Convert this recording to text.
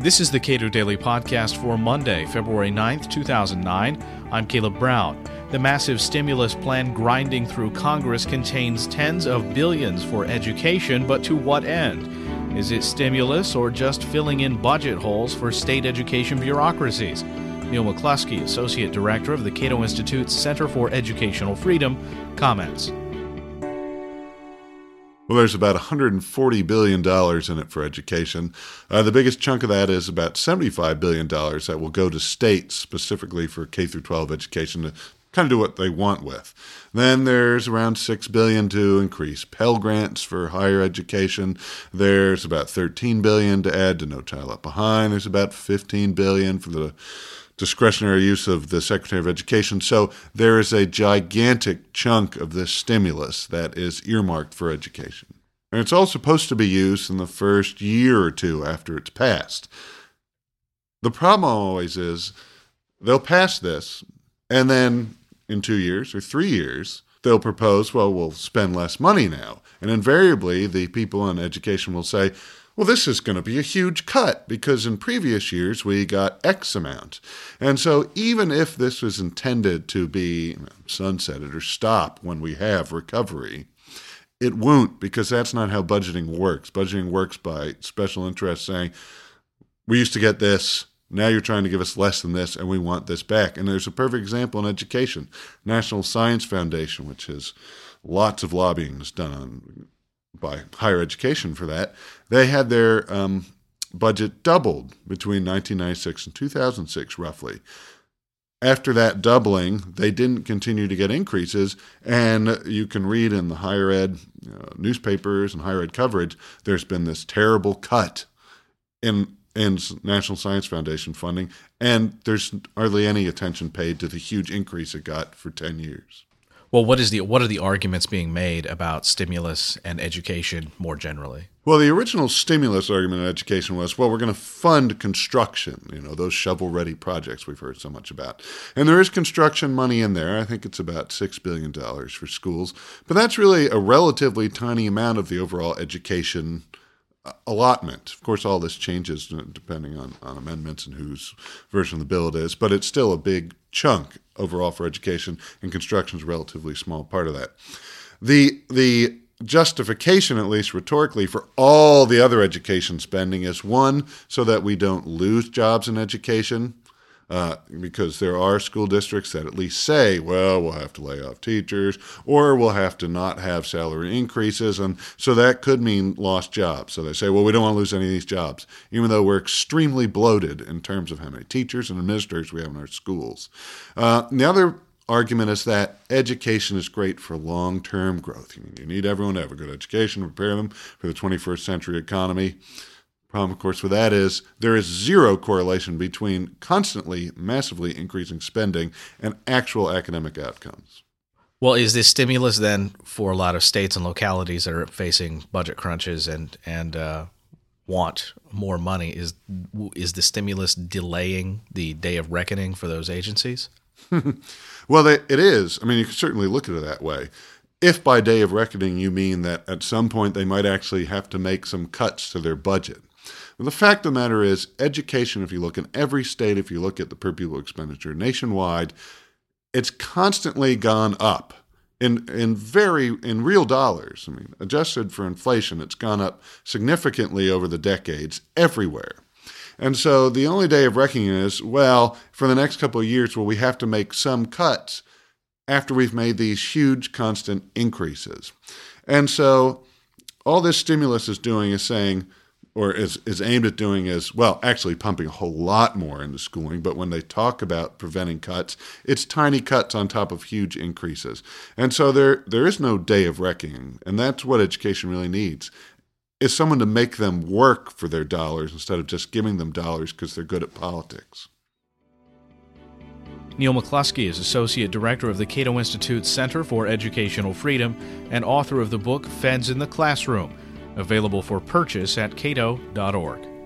This is the Cato Daily Podcast for Monday, February 9th, 2009. I'm Caleb Brown. The massive stimulus plan grinding through Congress contains tens of billions for education, but to what end? Is it stimulus or just filling in budget holes for state education bureaucracies? Neil McCluskey, Associate Director of the Cato Institute's Center for Educational Freedom, comments. Well, there's about $140 billion in it for education. Uh, the biggest chunk of that is about $75 billion that will go to states specifically for K through 12 education to kind of do what they want with. Then there's around $6 billion to increase Pell Grants for higher education. There's about $13 billion to add to No Child Left Behind. There's about $15 billion for the discretionary use of the Secretary of Education. So there is a gigantic chunk of this stimulus that is earmarked for education. And it's all supposed to be used in the first year or two after it's passed. The problem always is they'll pass this, and then in two years or three years, they'll propose, well, we'll spend less money now. And invariably, the people in education will say, well, this is going to be a huge cut because in previous years we got X amount. And so even if this was intended to be sunsetted or stop when we have recovery, it won't because that's not how budgeting works. Budgeting works by special interests saying, we used to get this, now you're trying to give us less than this, and we want this back. And there's a perfect example in education. National Science Foundation, which has lots of lobbying is done on by higher education for that, they had their um, budget doubled between 1996 and 2006, roughly. After that doubling, they didn't continue to get increases, and you can read in the higher ed uh, newspapers and higher ed coverage, there's been this terrible cut in in National Science Foundation funding, and there's hardly any attention paid to the huge increase it got for 10 years. Well, what is the what are the arguments being made about stimulus and education more generally? Well, the original stimulus argument in education was, well, we're going to fund construction, you know, those shovel-ready projects we've heard so much about. And there is construction money in there. I think it's about 6 billion dollars for schools, but that's really a relatively tiny amount of the overall education allotment. Of course, all this changes depending on, on amendments and whose version of the bill it is, but it's still a big chunk overall for education, and construction is a relatively small part of that. The the justification, at least rhetorically, for all the other education spending is one, so that we don't lose jobs in education uh, because there are school districts that at least say, well, we'll have to lay off teachers or we'll have to not have salary increases. And so that could mean lost jobs. So they say, well, we don't want to lose any of these jobs, even though we're extremely bloated in terms of how many teachers and administrators we have in our schools. Uh, the other argument is that education is great for long term growth. You need everyone to have a good education, prepare them for the 21st century economy. Problem, of course, with that is there is zero correlation between constantly, massively increasing spending and actual academic outcomes. Well, is this stimulus then for a lot of states and localities that are facing budget crunches and and uh, want more money? Is is the stimulus delaying the day of reckoning for those agencies? well, they, it is. I mean, you can certainly look at it that way. If by day of reckoning you mean that at some point they might actually have to make some cuts to their budget the fact of the matter is, education, if you look in every state, if you look at the per pupil expenditure nationwide, it's constantly gone up in in very in real dollars. I mean, adjusted for inflation, it's gone up significantly over the decades everywhere. And so the only day of reckoning is, well, for the next couple of years, will we have to make some cuts after we've made these huge constant increases? And so all this stimulus is doing is saying, or is, is aimed at doing is, well, actually pumping a whole lot more into schooling. But when they talk about preventing cuts, it's tiny cuts on top of huge increases. And so there, there is no day of reckoning. And that's what education really needs is someone to make them work for their dollars instead of just giving them dollars because they're good at politics. Neil McCluskey is Associate Director of the Cato Institute's Center for Educational Freedom and author of the book Feds in the Classroom available for purchase at cato.org.